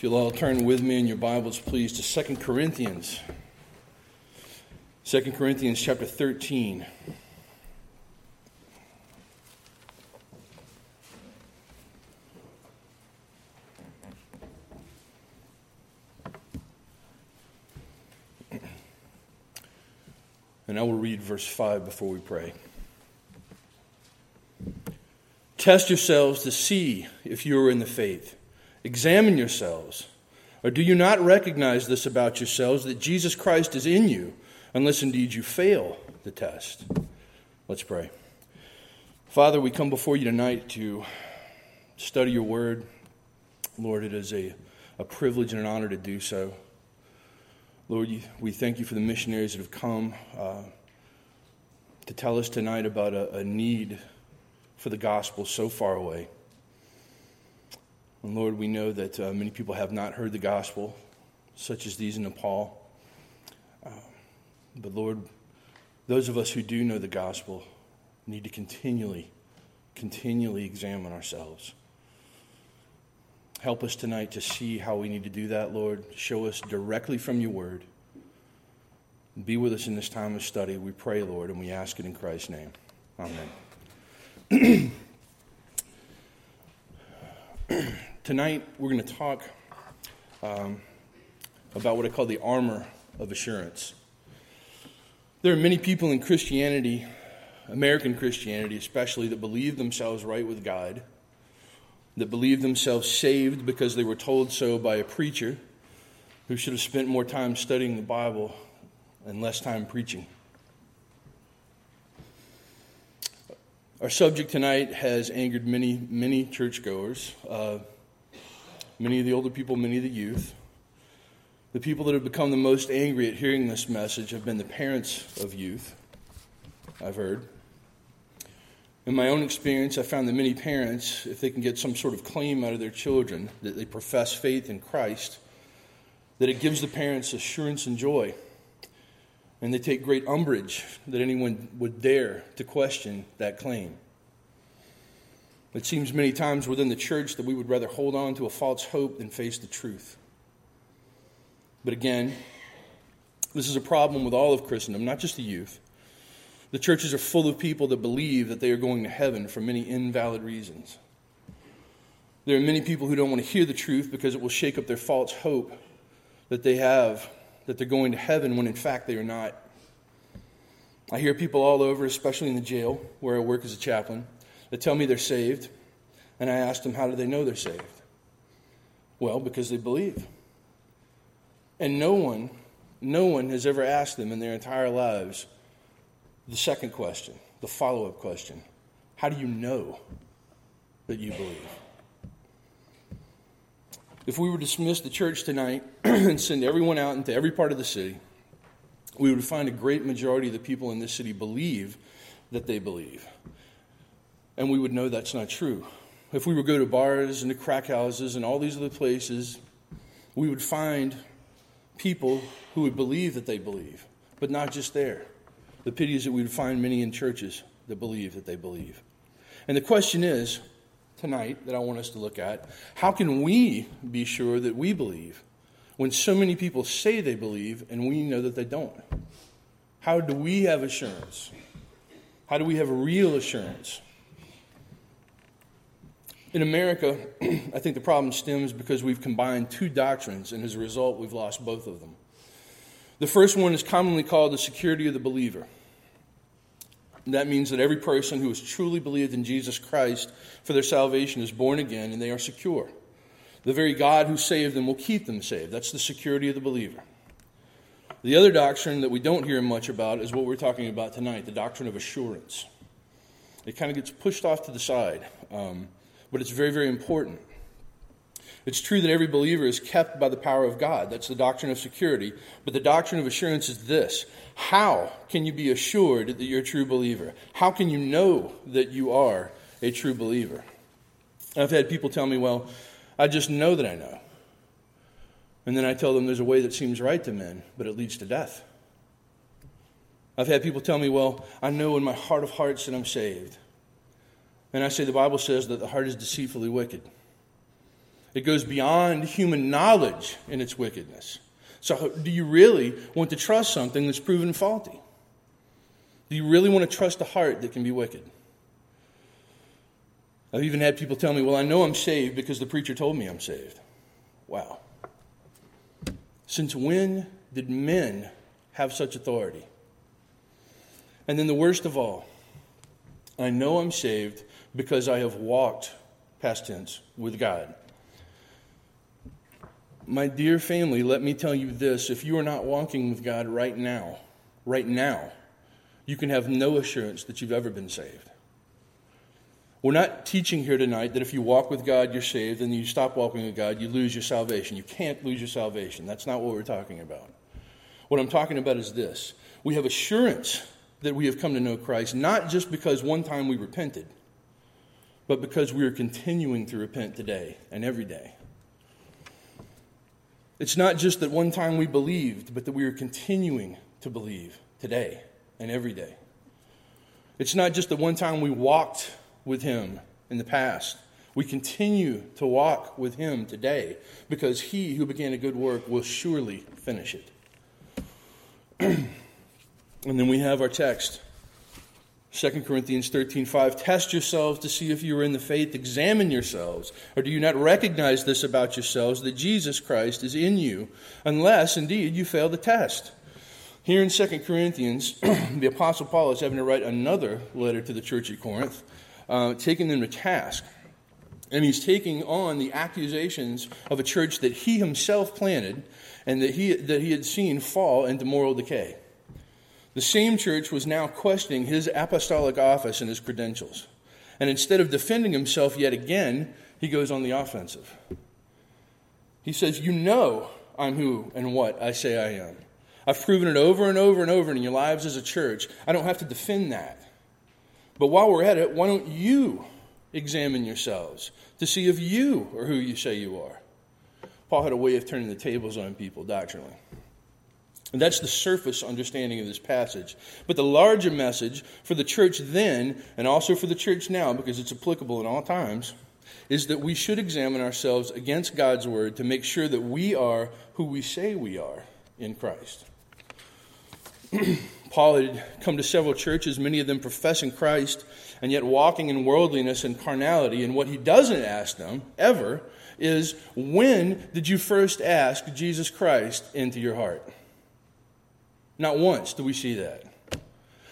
If you'll all turn with me in your Bibles, please, to 2 Corinthians. 2 Corinthians chapter 13. And I will read verse 5 before we pray. Test yourselves to see if you are in the faith. Examine yourselves. Or do you not recognize this about yourselves that Jesus Christ is in you, unless indeed you fail the test? Let's pray. Father, we come before you tonight to study your word. Lord, it is a, a privilege and an honor to do so. Lord, we thank you for the missionaries that have come uh, to tell us tonight about a, a need for the gospel so far away. And Lord, we know that uh, many people have not heard the gospel, such as these in Nepal. Uh, but Lord, those of us who do know the gospel need to continually, continually examine ourselves. Help us tonight to see how we need to do that, Lord. Show us directly from your word. Be with us in this time of study. We pray, Lord, and we ask it in Christ's name. Amen. Tonight, we're going to talk um, about what I call the armor of assurance. There are many people in Christianity, American Christianity especially, that believe themselves right with God, that believe themselves saved because they were told so by a preacher who should have spent more time studying the Bible and less time preaching. Our subject tonight has angered many, many churchgoers. Uh, many of the older people, many of the youth. The people that have become the most angry at hearing this message have been the parents of youth, I've heard. In my own experience, I found that many parents, if they can get some sort of claim out of their children that they profess faith in Christ, that it gives the parents assurance and joy. And they take great umbrage that anyone would dare to question that claim. It seems many times within the church that we would rather hold on to a false hope than face the truth. But again, this is a problem with all of Christendom, not just the youth. The churches are full of people that believe that they are going to heaven for many invalid reasons. There are many people who don't want to hear the truth because it will shake up their false hope that they have that they're going to heaven when in fact they are not. I hear people all over, especially in the jail where I work as a chaplain, that tell me they're saved, and I ask them, How do they know they're saved? Well, because they believe. And no one, no one has ever asked them in their entire lives the second question, the follow up question How do you know that you believe? If we were to dismiss the church tonight and send everyone out into every part of the city, we would find a great majority of the people in this city believe that they believe and we would know that's not true. If we would go to bars and to crack houses and all these other places, we would find people who would believe that they believe, but not just there. The pity is that we would find many in churches that believe that they believe. And the question is, tonight, that I want us to look at how can we be sure that we believe when so many people say they believe and we know that they don't? How do we have assurance? How do we have real assurance? In America, I think the problem stems because we've combined two doctrines, and as a result, we've lost both of them. The first one is commonly called the security of the believer. That means that every person who has truly believed in Jesus Christ for their salvation is born again and they are secure. The very God who saved them will keep them saved. That's the security of the believer. The other doctrine that we don't hear much about is what we're talking about tonight the doctrine of assurance. It kind of gets pushed off to the side. Um, but it's very, very important. It's true that every believer is kept by the power of God. That's the doctrine of security. But the doctrine of assurance is this How can you be assured that you're a true believer? How can you know that you are a true believer? I've had people tell me, well, I just know that I know. And then I tell them there's a way that seems right to men, but it leads to death. I've had people tell me, well, I know in my heart of hearts that I'm saved. And I say the Bible says that the heart is deceitfully wicked. It goes beyond human knowledge in its wickedness. So, do you really want to trust something that's proven faulty? Do you really want to trust a heart that can be wicked? I've even had people tell me, well, I know I'm saved because the preacher told me I'm saved. Wow. Since when did men have such authority? And then the worst of all, I know I'm saved because I have walked, past tense, with God. My dear family, let me tell you this if you are not walking with God right now, right now, you can have no assurance that you've ever been saved. We're not teaching here tonight that if you walk with God, you're saved, and you stop walking with God, you lose your salvation. You can't lose your salvation. That's not what we're talking about. What I'm talking about is this we have assurance that we have come to know Christ, not just because one time we repented, but because we are continuing to repent today and every day. It's not just that one time we believed, but that we are continuing to believe today and every day. It's not just that one time we walked with Him in the past. We continue to walk with Him today because He who began a good work will surely finish it. and then we have our text. 2 Corinthians 13, 5. Test yourselves to see if you are in the faith. Examine yourselves. Or do you not recognize this about yourselves, that Jesus Christ is in you, unless indeed you fail the test? Here in 2 Corinthians, the Apostle Paul is having to write another letter to the church at Corinth uh, taking them to task. And he's taking on the accusations of a church that he himself planted and that he, that he had seen fall into moral decay. The same church was now questioning his apostolic office and his credentials. And instead of defending himself yet again, he goes on the offensive. He says, You know I'm who and what I say I am. I've proven it over and over and over in your lives as a church. I don't have to defend that. But while we're at it, why don't you examine yourselves to see if you are who you say you are? Paul had a way of turning the tables on people doctrinally. And that's the surface understanding of this passage. But the larger message for the church then, and also for the church now, because it's applicable in all times, is that we should examine ourselves against God's word to make sure that we are who we say we are in Christ. Paul had come to several churches, many of them professing Christ, and yet walking in worldliness and carnality. And what he doesn't ask them, ever, is when did you first ask Jesus Christ into your heart? Not once do we see that.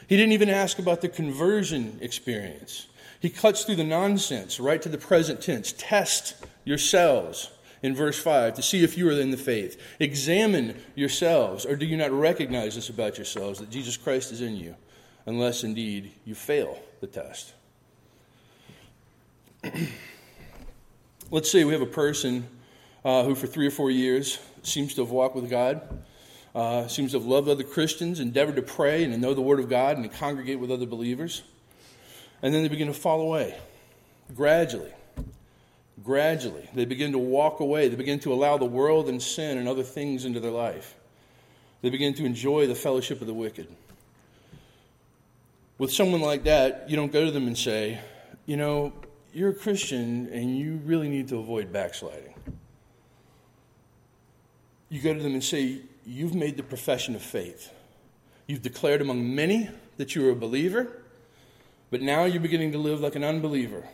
He didn't even ask about the conversion experience. He cuts through the nonsense right to the present tense. Test yourselves in verse 5 to see if you are in the faith. Examine yourselves, or do you not recognize this about yourselves, that Jesus Christ is in you, unless indeed you fail the test? Let's say we have a person uh, who, for three or four years, seems to have walked with God, uh, seems to have loved other Christians, endeavored to pray and to know the Word of God and to congregate with other believers, and then they begin to fall away gradually gradually. They begin to walk away. They begin to allow the world and sin and other things into their life. They begin to enjoy the fellowship of the wicked. With someone like that, you don't go to them and say, you know, you're a Christian and you really need to avoid backsliding. You go to them and say, You've made the profession of faith. You've declared among many that you are a believer, but now you're beginning to live like an unbeliever.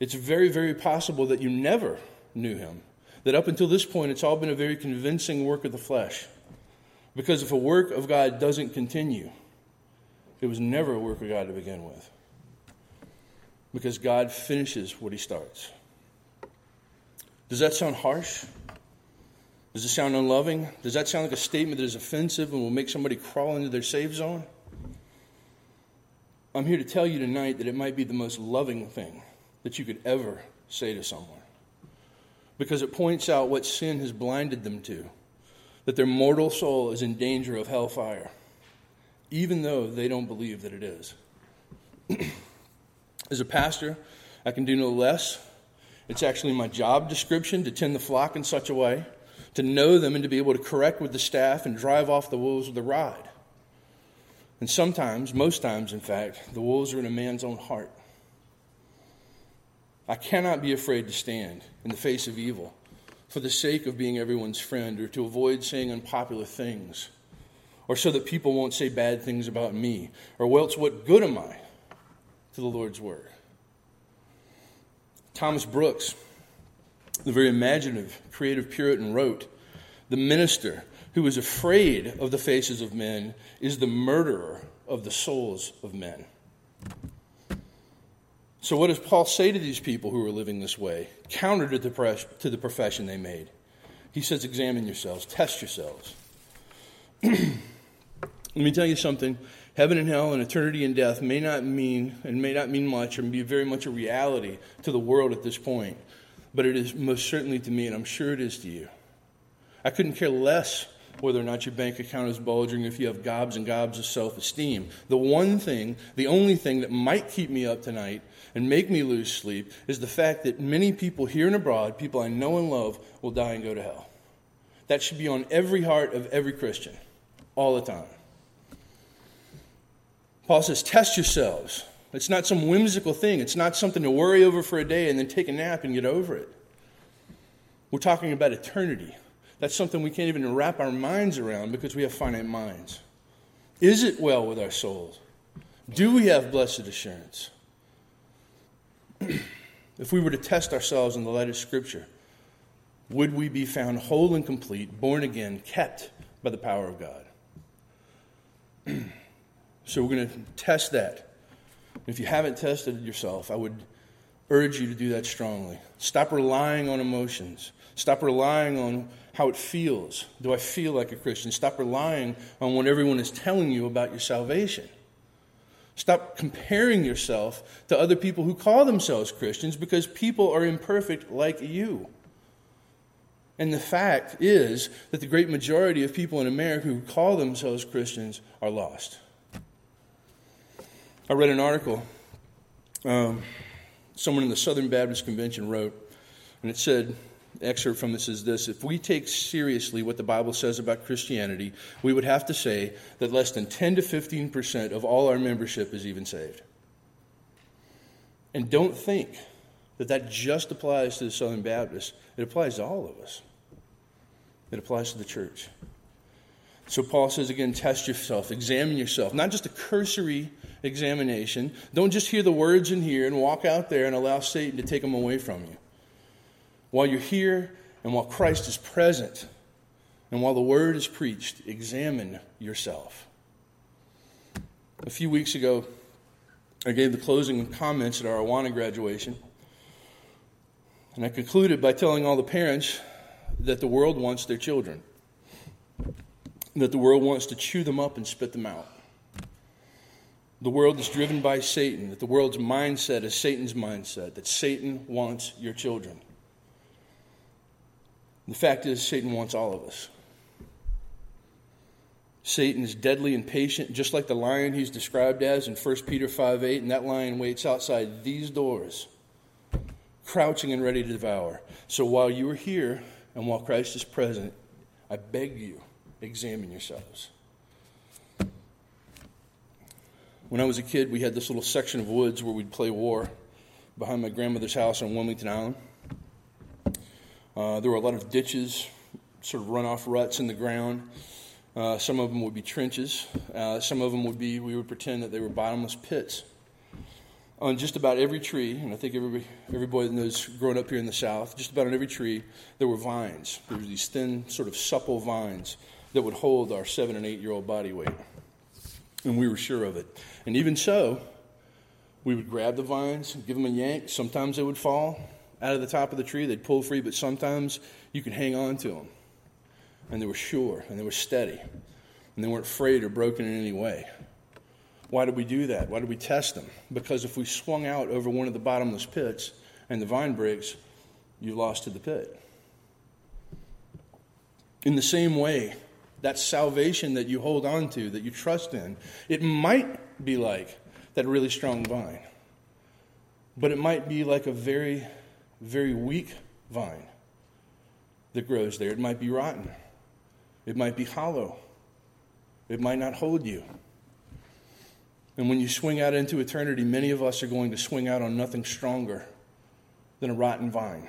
It's very, very possible that you never knew him. That up until this point, it's all been a very convincing work of the flesh. Because if a work of God doesn't continue, it was never a work of God to begin with. Because God finishes what he starts. Does that sound harsh? Does it sound unloving? Does that sound like a statement that is offensive and will make somebody crawl into their safe zone? I'm here to tell you tonight that it might be the most loving thing that you could ever say to someone. Because it points out what sin has blinded them to, that their mortal soul is in danger of hellfire, even though they don't believe that it is. As a pastor, I can do no less. It's actually my job description to tend the flock in such a way, to know them and to be able to correct with the staff and drive off the wolves with a rod. And sometimes, most times in fact, the wolves are in a man's own heart. I cannot be afraid to stand in the face of evil for the sake of being everyone's friend or to avoid saying unpopular things or so that people won't say bad things about me or else what good am I to the Lord's word? Thomas Brooks, the very imaginative, creative Puritan, wrote The minister who is afraid of the faces of men is the murderer of the souls of men. So, what does Paul say to these people who are living this way, counter to the, to the profession they made? He says, Examine yourselves, test yourselves. Let me tell you something. Heaven and hell and eternity and death may not mean and may not mean much and be very much a reality to the world at this point, but it is most certainly to me, and I'm sure it is to you. I couldn't care less whether or not your bank account is bulging, if you have gobs and gobs of self esteem. The one thing, the only thing that might keep me up tonight and make me lose sleep is the fact that many people here and abroad, people I know and love, will die and go to hell. That should be on every heart of every Christian, all the time. Paul says, Test yourselves. It's not some whimsical thing, it's not something to worry over for a day and then take a nap and get over it. We're talking about eternity. That's something we can't even wrap our minds around because we have finite minds. Is it well with our souls? Do we have blessed assurance? if we were to test ourselves in the light of Scripture, would we be found whole and complete, born again, kept by the power of God? so we're going to test that. If you haven't tested yourself, I would urge you to do that strongly. Stop relying on emotions. Stop relying on how it feels. Do I feel like a Christian? Stop relying on what everyone is telling you about your salvation. Stop comparing yourself to other people who call themselves Christians because people are imperfect like you. And the fact is that the great majority of people in America who call themselves Christians are lost. I read an article um, someone in the Southern Baptist Convention wrote, and it said, excerpt from this is this If we take seriously what the Bible says about Christianity, we would have to say that less than 10 to 15% of all our membership is even saved. And don't think that that just applies to the Southern Baptists, it applies to all of us, it applies to the church. So Paul says again, test yourself, examine yourself, not just a cursory examination. Don't just hear the words in here and walk out there and allow Satan to take them away from you while you're here and while Christ is present and while the word is preached, examine yourself. A few weeks ago, I gave the closing comments at our Awana graduation. And I concluded by telling all the parents that the world wants their children, that the world wants to chew them up and spit them out. The world is driven by Satan, that the world's mindset is Satan's mindset, that Satan wants your children. The fact is, Satan wants all of us. Satan is deadly and patient, just like the lion he's described as in 1 Peter 5 8, and that lion waits outside these doors, crouching and ready to devour. So while you are here and while Christ is present, I beg you, examine yourselves. When I was a kid, we had this little section of woods where we'd play war behind my grandmother's house on Wilmington Island. Uh, there were a lot of ditches, sort of runoff ruts in the ground. Uh, some of them would be trenches. Uh, some of them would be, we would pretend that they were bottomless pits. On just about every tree, and I think every, every boy that knows growing up here in the South, just about on every tree, there were vines. There were these thin, sort of supple vines that would hold our seven and eight year old body weight. And we were sure of it. And even so, we would grab the vines, give them a yank. Sometimes they would fall out of the top of the tree. They'd pull free, but sometimes you could hang on to them. And they were sure and they were steady. And they weren't frayed or broken in any way. Why did we do that? Why did we test them? Because if we swung out over one of the bottomless pits and the vine breaks, you lost to the pit. In the same way, that salvation that you hold on to, that you trust in, it might be like that really strong vine, but it might be like a very very weak vine that grows there. It might be rotten, it might be hollow, it might not hold you. And when you swing out into eternity, many of us are going to swing out on nothing stronger than a rotten vine.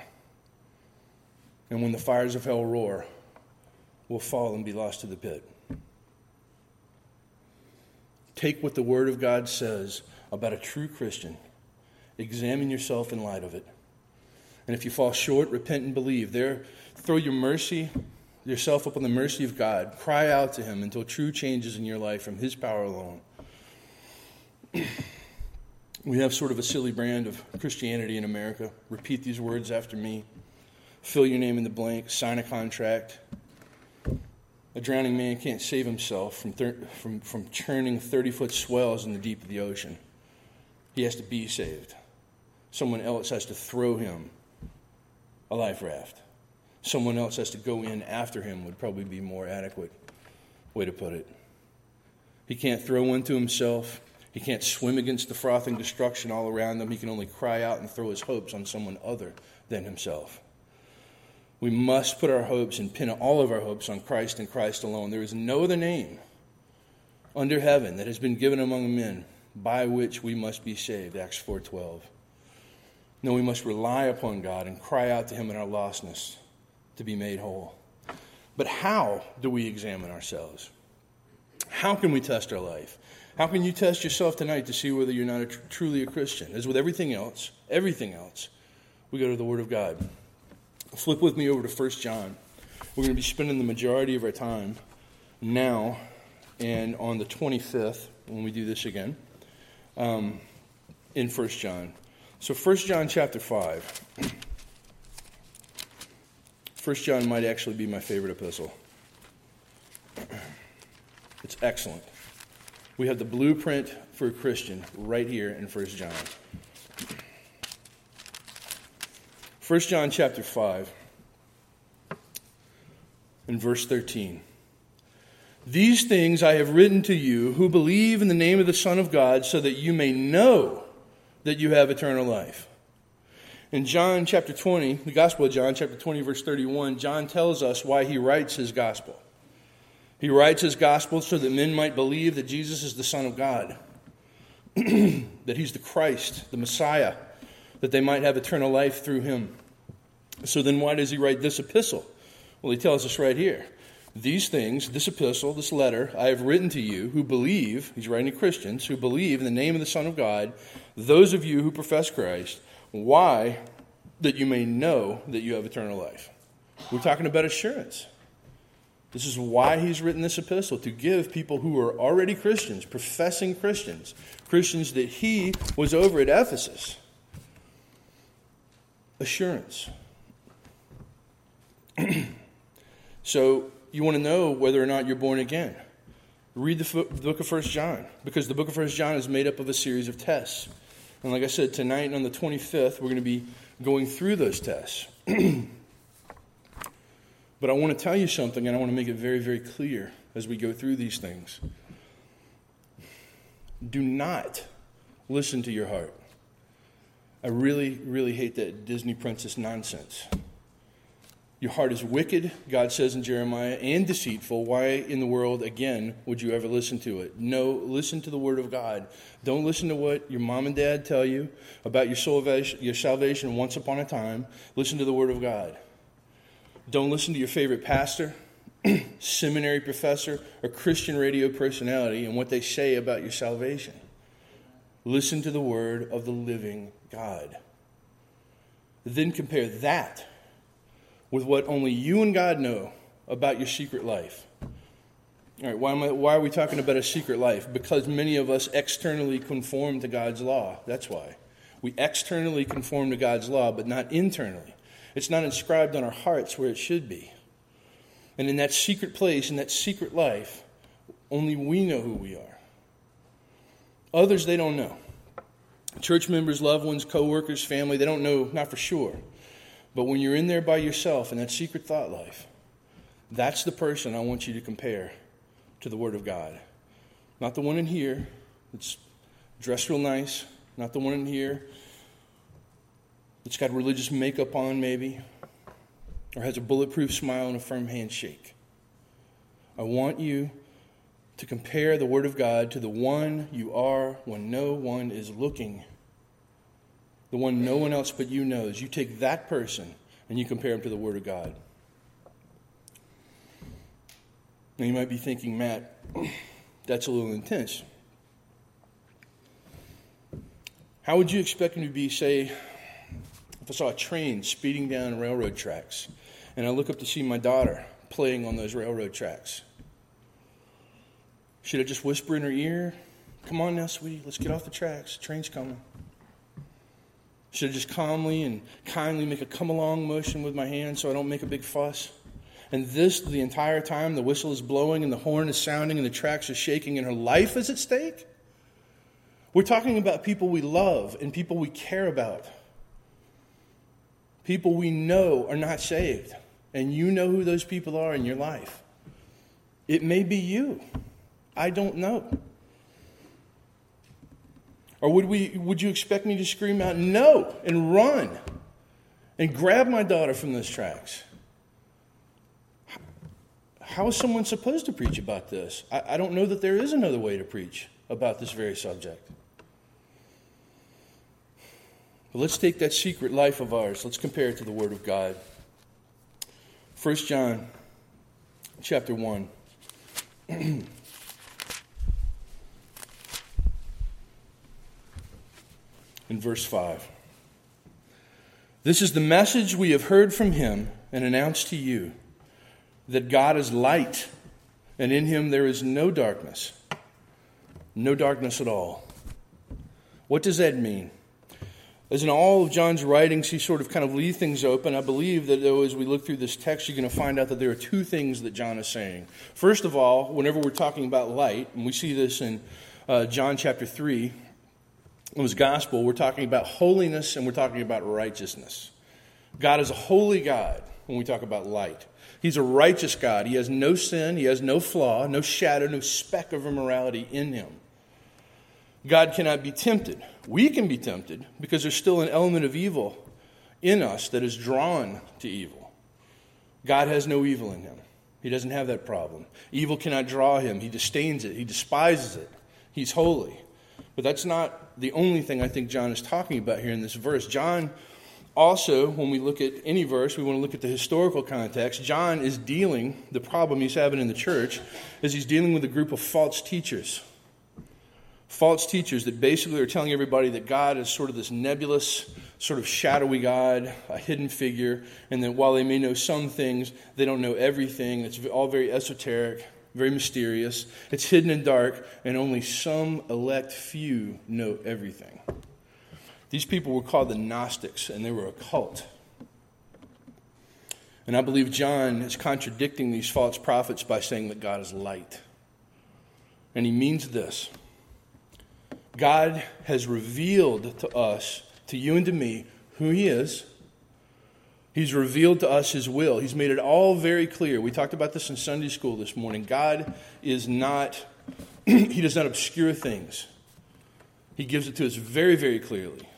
And when the fires of hell roar, will fall and be lost to the pit. Take what the Word of God says about a true Christian, examine yourself in light of it. And if you fall short, repent and believe. There, throw your mercy, yourself upon the mercy of God. Cry out to Him until true changes in your life from His power alone. we have sort of a silly brand of Christianity in America. Repeat these words after me. Fill your name in the blank. Sign a contract. A drowning man can't save himself from, thir- from, from churning 30 foot swells in the deep of the ocean. He has to be saved. Someone else has to throw him a life raft. Someone else has to go in after him, would probably be more adequate way to put it. He can't throw one to himself. He can't swim against the frothing destruction all around him. He can only cry out and throw his hopes on someone other than himself. We must put our hopes and pin all of our hopes on Christ and Christ alone. There is no other name under heaven that has been given among men by which we must be saved. Acts 4:12. No, we must rely upon God and cry out to him in our lostness to be made whole. But how do we examine ourselves? How can we test our life? How can you test yourself tonight to see whether you're not a tr- truly a Christian? As with everything else, everything else, we go to the Word of God. Flip with me over to 1 John. We're going to be spending the majority of our time now and on the 25th when we do this again um, in 1 John. So 1 John chapter 5. 1 John might actually be my favorite epistle. It's excellent. We have the blueprint for a Christian right here in 1 John. 1 John chapter 5 and verse 13. These things I have written to you who believe in the name of the Son of God, so that you may know that you have eternal life. In John chapter 20, the Gospel of John, chapter 20, verse 31, John tells us why he writes his Gospel. He writes his Gospel so that men might believe that Jesus is the Son of God, that he's the Christ, the Messiah that they might have eternal life through him. So then, why does he write this epistle? Well, he tells us right here. These things, this epistle, this letter, I have written to you who believe, he's writing to Christians, who believe in the name of the Son of God, those of you who profess Christ. Why? That you may know that you have eternal life. We're talking about assurance. This is why he's written this epistle to give people who are already Christians, professing Christians, Christians that he was over at Ephesus, assurance. so you want to know whether or not you're born again. Read the book of First John, because the book of First John is made up of a series of tests. And like I said, tonight on the 25th, we're going to be going through those tests. but I want to tell you something, and I want to make it very, very clear as we go through these things. Do not listen to your heart. I really, really hate that Disney princess nonsense. Your heart is wicked, God says in Jeremiah, and deceitful. Why in the world, again, would you ever listen to it? No, listen to the Word of God. Don't listen to what your mom and dad tell you about your, salvation, your salvation once upon a time. Listen to the Word of God. Don't listen to your favorite pastor, seminary professor, or Christian radio personality and what they say about your salvation. Listen to the word of the living God. Then compare that with what only you and God know about your secret life. All right, why, I, why are we talking about a secret life? Because many of us externally conform to God's law. That's why. We externally conform to God's law, but not internally. It's not inscribed on our hearts where it should be. And in that secret place, in that secret life, only we know who we are. Others, they don't know. Church members, loved ones, co workers, family, they don't know, not for sure. But when you're in there by yourself in that secret thought life, that's the person I want you to compare to the Word of God. Not the one in here that's dressed real nice, not the one in here that's got religious makeup on, maybe, or has a bulletproof smile and a firm handshake. I want you to compare the Word of God to the one you are when no one is looking. the one no one else but you knows. You take that person and you compare him to the Word of God. Now you might be thinking, Matt, that's a little intense. How would you expect me to be, say, if I saw a train speeding down railroad tracks and I look up to see my daughter playing on those railroad tracks? Should I just whisper in her ear, Come on now, sweetie, let's get off the tracks. train's coming. Should I just calmly and kindly make a come along motion with my hand so I don't make a big fuss? And this, the entire time, the whistle is blowing and the horn is sounding and the tracks are shaking and her life is at stake? We're talking about people we love and people we care about. People we know are not saved. And you know who those people are in your life. It may be you. I don't know. Or would, we, would you expect me to scream out, no, and run and grab my daughter from those tracks? How is someone supposed to preach about this? I, I don't know that there is another way to preach about this very subject. But let's take that secret life of ours, let's compare it to the Word of God. 1 John chapter 1. in verse 5. This is the message we have heard from him and announced to you that God is light, and in him there is no darkness. No darkness at all. What does that mean? As in all of John's writings, he sort of kind of leave things open. I believe that though, as we look through this text, you're going to find out that there are two things that John is saying. First of all, whenever we're talking about light, and we see this in uh, John chapter 3, his gospel, we're talking about holiness and we're talking about righteousness. God is a holy God when we talk about light. He's a righteous God. He has no sin, he has no flaw, no shadow, no speck of immorality in him. God cannot be tempted. We can be tempted because there's still an element of evil in us that is drawn to evil. God has no evil in him. He doesn't have that problem. Evil cannot draw him. He disdains it. He despises it. He's holy. But that's not the only thing I think John is talking about here in this verse. John also, when we look at any verse, we want to look at the historical context. John is dealing, the problem he's having in the church is he's dealing with a group of false teachers. False teachers that basically are telling everybody that God is sort of this nebulous, sort of shadowy God, a hidden figure, and that while they may know some things, they don't know everything. It's all very esoteric very mysterious. It's hidden and dark, and only some elect few know everything. These people were called the Gnostics, and they were a cult. And I believe John is contradicting these false prophets by saying that God is light. And he means this God has revealed to us, to you and to me, who he is He's revealed to us His will. He's made it all very clear. We talked about this in Sunday school this morning. God is not, He does not obscure things, He gives it to us very, very clearly.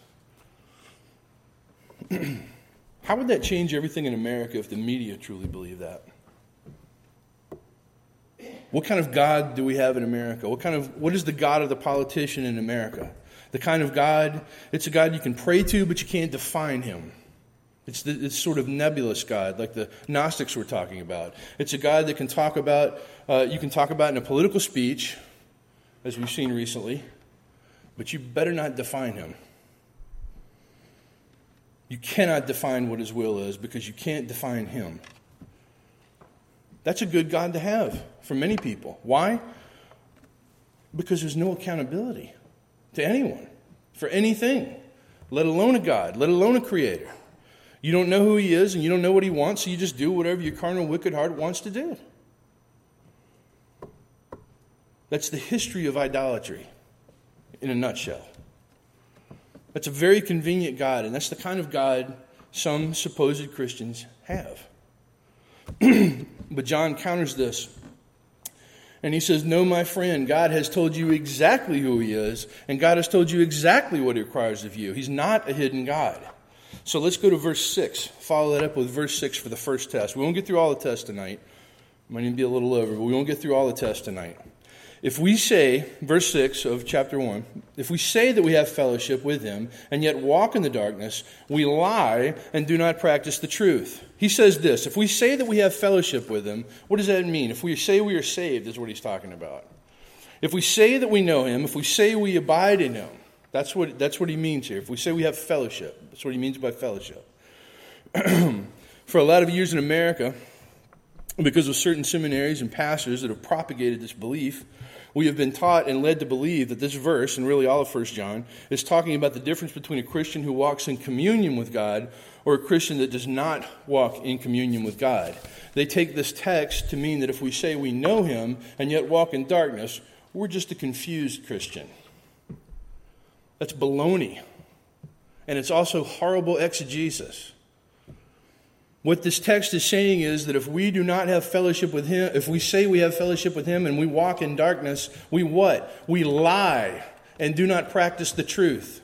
How would that change everything in America if the media truly believed that? What kind of God do we have in America? What kind of what is the God of the politician in America? The kind of God, it's a God you can pray to, but you can't define him. It's this sort of nebulous God, like the Gnostics were talking about. It's a God that can talk about, uh, you can talk about in a political speech, as we've seen recently, but you better not define him. You cannot define what his will is because you can't define him. That's a good God to have for many people. Why? Because there's no accountability to anyone for anything, let alone a God, let alone a creator. You don't know who he is and you don't know what he wants, so you just do whatever your carnal, wicked heart wants to do. That's the history of idolatry in a nutshell. That's a very convenient God, and that's the kind of God some supposed Christians have. but John counters this. And he says, No, my friend, God has told you exactly who he is, and God has told you exactly what he requires of you. He's not a hidden God. So let's go to verse 6. Follow that up with verse 6 for the first test. We won't get through all the tests tonight. Might even be a little over, but we won't get through all the tests tonight. If we say, verse 6 of chapter 1, if we say that we have fellowship with him and yet walk in the darkness, we lie and do not practice the truth. He says this if we say that we have fellowship with him, what does that mean? If we say we are saved, is what he's talking about. If we say that we know him, if we say we abide in him, that's what, that's what he means here. If we say we have fellowship, that's what he means by fellowship. For a lot of years in America, because of certain seminaries and pastors that have propagated this belief, we have been taught and led to believe that this verse, and really all of 1 John, is talking about the difference between a Christian who walks in communion with God or a Christian that does not walk in communion with God. They take this text to mean that if we say we know Him and yet walk in darkness, we're just a confused Christian. That's baloney. And it's also horrible exegesis. What this text is saying is that if we do not have fellowship with Him, if we say we have fellowship with Him and we walk in darkness, we what? We lie and do not practice the truth.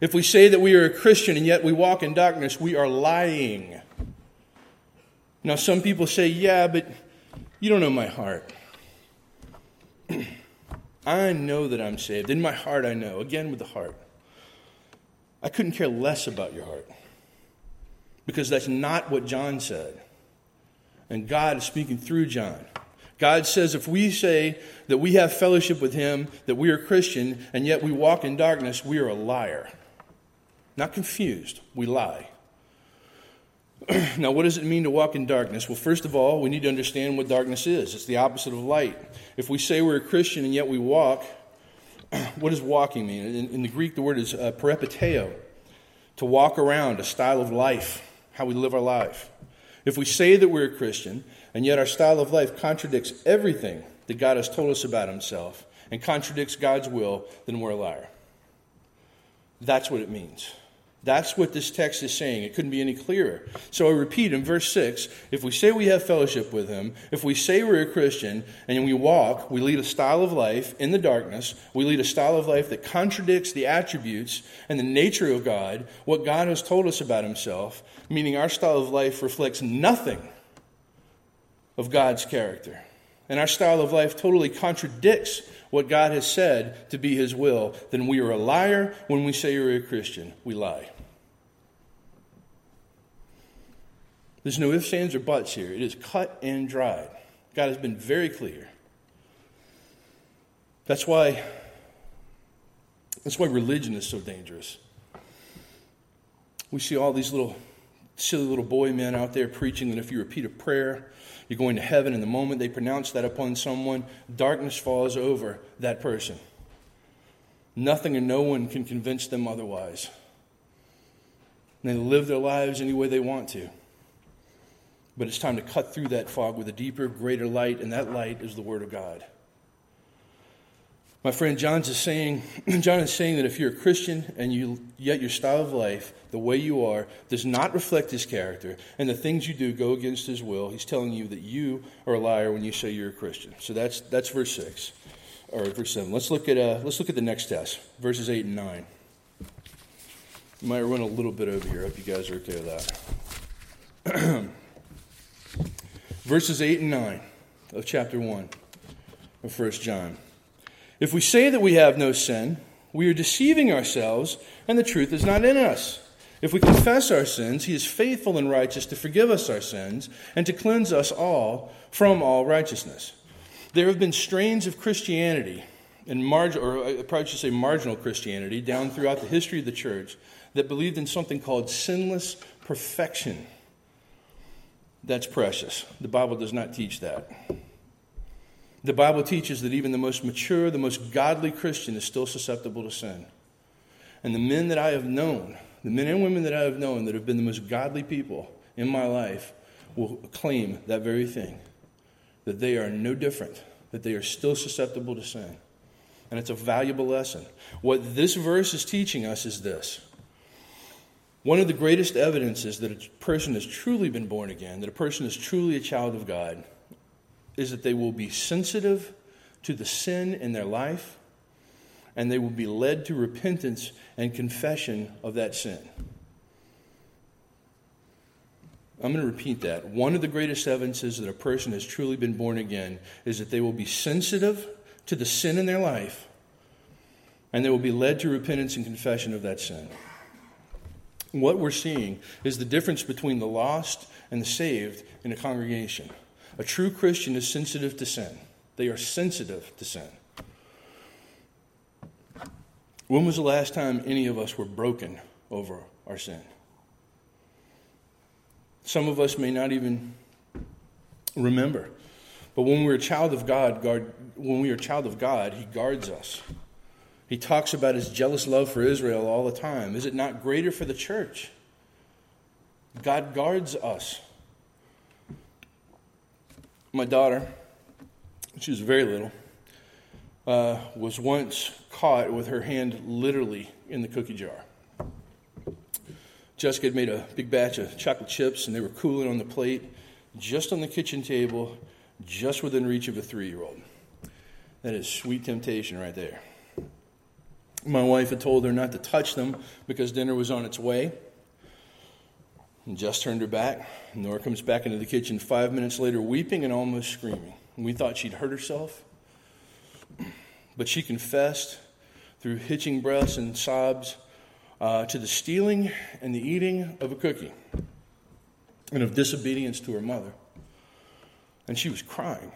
If we say that we are a Christian and yet we walk in darkness, we are lying. Now, some people say, yeah, but you don't know my heart. I know that I'm saved. In my heart, I know. Again, with the heart. I couldn't care less about your heart because that's not what John said. And God is speaking through John. God says if we say that we have fellowship with Him, that we are Christian, and yet we walk in darkness, we are a liar. Not confused, we lie. now, what does it mean to walk in darkness? Well, first of all, we need to understand what darkness is. It's the opposite of light. If we say we're a Christian and yet we walk, what does walking mean? In, in the Greek, the word is uh, to walk around, a style of life how we live our life. If we say that we're a Christian, and yet our style of life contradicts everything that God has told us about Himself and contradicts God's will, then we're a liar. That's what it means. That's what this text is saying. It couldn't be any clearer. So I repeat in verse 6 if we say we have fellowship with Him, if we say we're a Christian, and we walk, we lead a style of life in the darkness, we lead a style of life that contradicts the attributes and the nature of God, what God has told us about Himself, meaning our style of life reflects nothing of God's character. And our style of life totally contradicts what God has said to be His will, then we are a liar when we say we're a Christian. We lie. There's no ifs, ands, or buts here. It is cut and dried. God has been very clear. That's why, that's why religion is so dangerous. We see all these little silly little boy men out there preaching that if you repeat a prayer, you're going to heaven, and the moment they pronounce that upon someone, darkness falls over that person. Nothing and no one can convince them otherwise. And they live their lives any way they want to. But it's time to cut through that fog with a deeper, greater light, and that light is the Word of God. My friend John's is saying, John is saying that if you're a Christian and you, yet your style of life, the way you are, does not reflect his character, and the things you do go against his will, he's telling you that you are a liar when you say you're a Christian. So that's, that's verse 6, or verse 7. Let's look, at, uh, let's look at the next test, verses 8 and 9. You might run a little bit over here. I hope you guys are okay with that. verses 8 and 9 of chapter 1 of 1 John. If we say that we have no sin, we are deceiving ourselves, and the truth is not in us. If we confess our sins, he is faithful and righteous to forgive us our sins and to cleanse us all from all righteousness. There have been strains of Christianity, and marg- or I probably should say marginal Christianity, down throughout the history of the church that believed in something called sinless perfection. That's precious. The Bible does not teach that. The Bible teaches that even the most mature, the most godly Christian is still susceptible to sin. And the men that I have known, the men and women that I have known that have been the most godly people in my life, will claim that very thing that they are no different, that they are still susceptible to sin. And it's a valuable lesson. What this verse is teaching us is this. One of the greatest evidences that a person has truly been born again, that a person is truly a child of God, is that they will be sensitive to the sin in their life and they will be led to repentance and confession of that sin. I'm going to repeat that. One of the greatest evidences that a person has truly been born again is that they will be sensitive to the sin in their life, and they will be led to repentance and confession of that sin. What we're seeing is the difference between the lost and the saved in a congregation. A true Christian is sensitive to sin, they are sensitive to sin. When was the last time any of us were broken over our sin? Some of us may not even remember. But when we're a child of God, guard, when we are a child of God, He guards us. He talks about His jealous love for Israel all the time. Is it not greater for the church? God guards us. My daughter, she was very little, uh, was once caught with her hand literally in the cookie jar. Jessica had made a big batch of chocolate chips, and they were cooling on the plate, just on the kitchen table, just within reach of a three year old. That is sweet temptation right there. My wife had told her not to touch them because dinner was on its way. And Jess turned her back. Nora comes back into the kitchen five minutes later, weeping and almost screaming. We thought she'd hurt herself. But she confessed through hitching breaths and sobs uh, to the stealing and the eating of a cookie and of disobedience to her mother. And she was crying.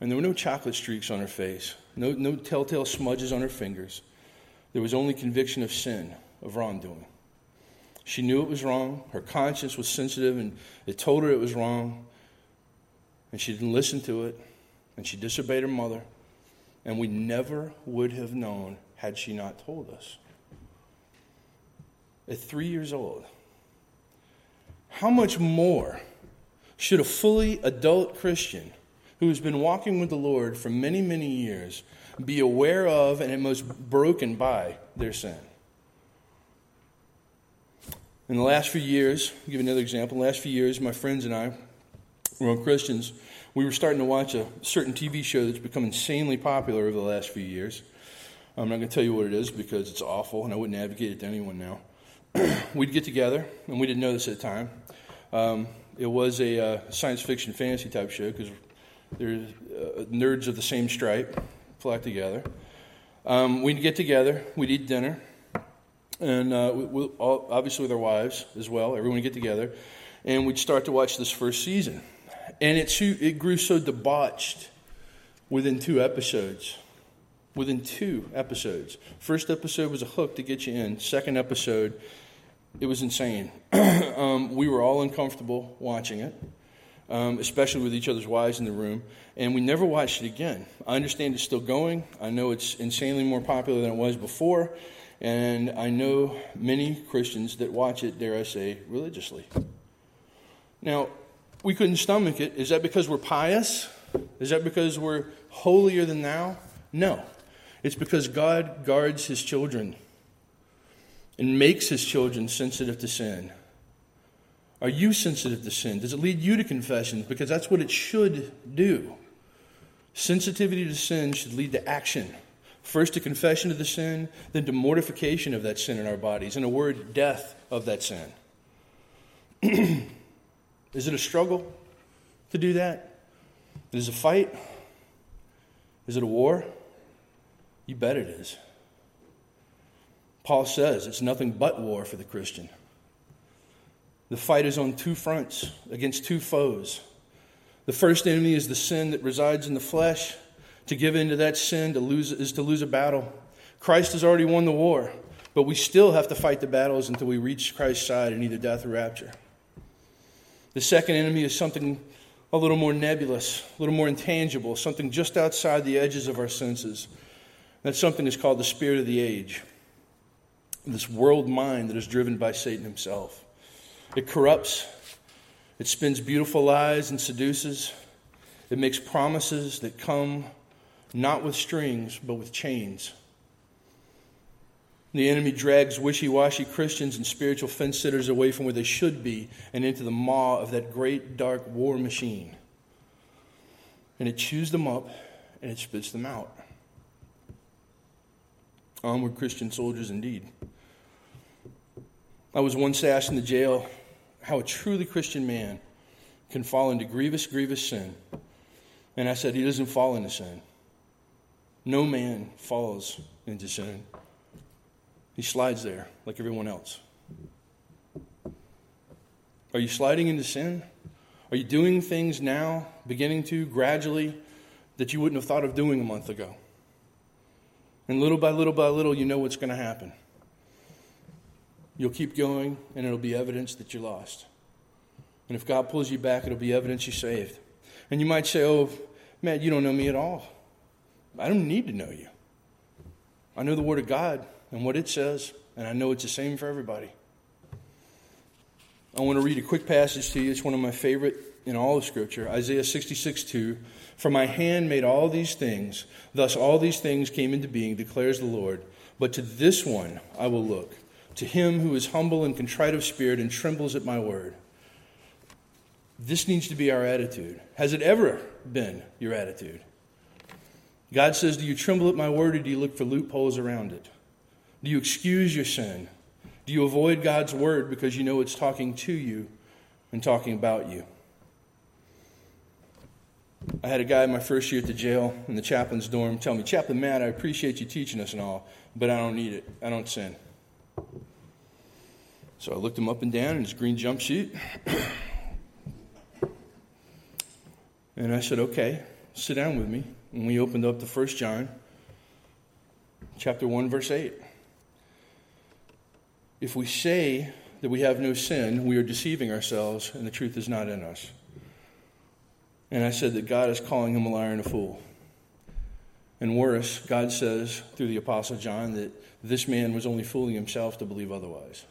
And there were no chocolate streaks on her face, no, no telltale smudges on her fingers. There was only conviction of sin, of wrongdoing. She knew it was wrong. Her conscience was sensitive and it told her it was wrong. And she didn't listen to it. And she disobeyed her mother. And we never would have known had she not told us at three years old. How much more should a fully adult Christian who has been walking with the Lord for many, many years be aware of and at most broken by their sin? In the last few years, I'll give another example. In the last few years, my friends and I, were Christians, we were starting to watch a certain TV show that's become insanely popular over the last few years. I'm not going to tell you what it is because it's awful and I wouldn't advocate it to anyone now. we'd get together, and we didn't know this at the time. Um, it was a uh, science fiction fantasy type show because there's uh, nerds of the same stripe flock together. Um, we'd get together, we'd eat dinner, and uh, we, we all, obviously with our wives as well. Everyone get together, and we'd start to watch this first season. And it, it grew so debauched within two episodes within two episodes. First episode was a hook to get you in. Second episode, it was insane. um, we were all uncomfortable watching it, um, especially with each other's wives in the room, and we never watched it again. I understand it's still going. I know it's insanely more popular than it was before, and I know many Christians that watch it, dare I say, religiously. Now, we couldn't stomach it. Is that because we're pious? Is that because we're holier than thou? No. It's because God guards his children and makes his children sensitive to sin. Are you sensitive to sin? Does it lead you to confession? Because that's what it should do. Sensitivity to sin should lead to action. First to confession of the sin, then to mortification of that sin in our bodies. In a word, death of that sin. Is it a struggle to do that? Is it a fight? Is it a war? You bet it is. Paul says it's nothing but war for the Christian. The fight is on two fronts against two foes. The first enemy is the sin that resides in the flesh. To give in to that sin to lose, is to lose a battle. Christ has already won the war, but we still have to fight the battles until we reach Christ's side in either death or rapture. The second enemy is something a little more nebulous, a little more intangible, something just outside the edges of our senses. That something is called the spirit of the age this world mind that is driven by Satan himself. It corrupts, it spins beautiful lies and seduces, it makes promises that come not with strings, but with chains. The enemy drags wishy washy Christians and spiritual fence sitters away from where they should be and into the maw of that great dark war machine. And it chews them up and it spits them out. Onward Christian soldiers indeed. I was once asked in the jail how a truly Christian man can fall into grievous, grievous sin. And I said, he doesn't fall into sin. No man falls into sin. He slides there like everyone else. Are you sliding into sin? Are you doing things now, beginning to gradually, that you wouldn't have thought of doing a month ago? And little by little by little, you know what's going to happen. You'll keep going, and it'll be evidence that you're lost. And if God pulls you back, it'll be evidence you're saved. And you might say, Oh, man, you don't know me at all. I don't need to know you. I know the Word of God and what it says, and I know it's the same for everybody. I want to read a quick passage to you. It's one of my favorite in all of Scripture Isaiah 66 2. For my hand made all these things, thus all these things came into being, declares the Lord. But to this one I will look, to him who is humble and contrite of spirit and trembles at my word. This needs to be our attitude. Has it ever been your attitude? God says, Do you tremble at my word or do you look for loopholes around it? Do you excuse your sin? Do you avoid God's word because you know it's talking to you and talking about you? I had a guy my first year at the jail in the chaplain's dorm tell me, Chaplain Matt, I appreciate you teaching us and all, but I don't need it. I don't sin. So I looked him up and down in his green jumpsuit. and I said, Okay, sit down with me. And we opened up to 1 John chapter 1, verse 8. If we say that we have no sin, we are deceiving ourselves, and the truth is not in us. And I said that God is calling him a liar and a fool. And worse, God says through the Apostle John that this man was only fooling himself to believe otherwise.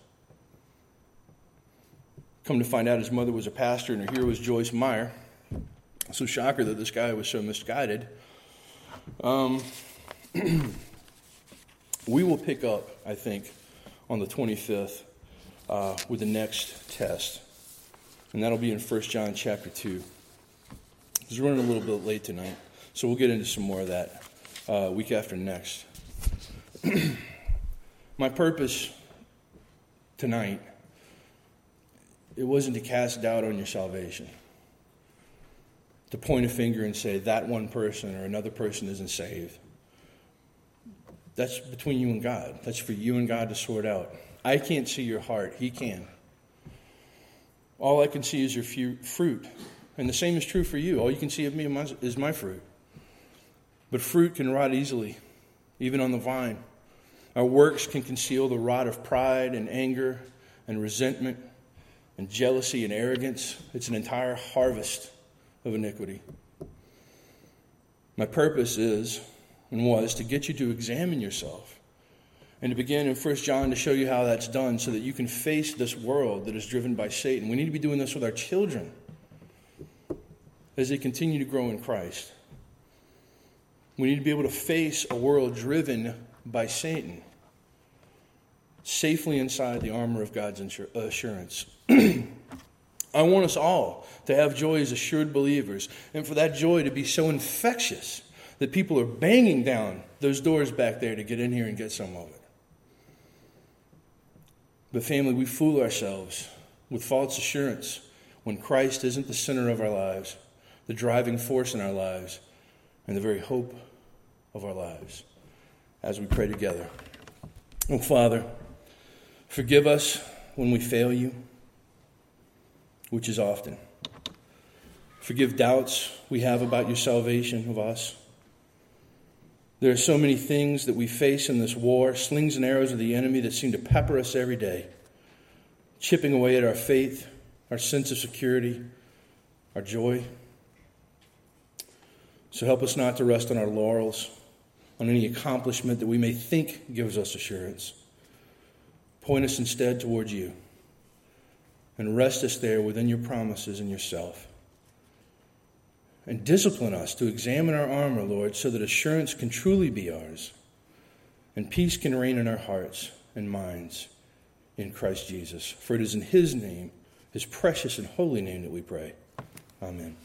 Come to find out, his mother was a pastor, and her hero was Joyce Meyer. So, shocker that this guy was so misguided. Um, we will pick up, I think, on the 25th uh, with the next test. And that'll be in 1 John chapter 2. It's running a little bit late tonight, so we'll get into some more of that uh, week after next. My purpose tonight, it wasn't to cast doubt on your salvation, to point a finger and say that one person or another person isn't saved. That's between you and God. That's for you and God to sort out. I can't see your heart, He can. All I can see is your fruit. And the same is true for you. All you can see of me is my fruit. But fruit can rot easily, even on the vine. Our works can conceal the rot of pride and anger and resentment and jealousy and arrogance. It's an entire harvest of iniquity. My purpose is and was to get you to examine yourself and to begin in 1 John to show you how that's done so that you can face this world that is driven by Satan. We need to be doing this with our children as they continue to grow in Christ. We need to be able to face a world driven by Satan safely inside the armor of God's assurance. I want us all to have joy as assured believers, and for that joy to be so infectious that people are banging down those doors back there to get in here and get some of it. But, family, we fool ourselves with false assurance when Christ isn't the center of our lives, the driving force in our lives, and the very hope of our lives. As we pray together. Oh, Father, forgive us when we fail you, which is often. Forgive doubts we have about your salvation of us. There are so many things that we face in this war, slings and arrows of the enemy that seem to pepper us every day, chipping away at our faith, our sense of security, our joy. So help us not to rest on our laurels, on any accomplishment that we may think gives us assurance. Point us instead towards you and rest us there within your promises and yourself. And discipline us to examine our armor, Lord, so that assurance can truly be ours and peace can reign in our hearts and minds in Christ Jesus. For it is in His name, His precious and holy name, that we pray. Amen.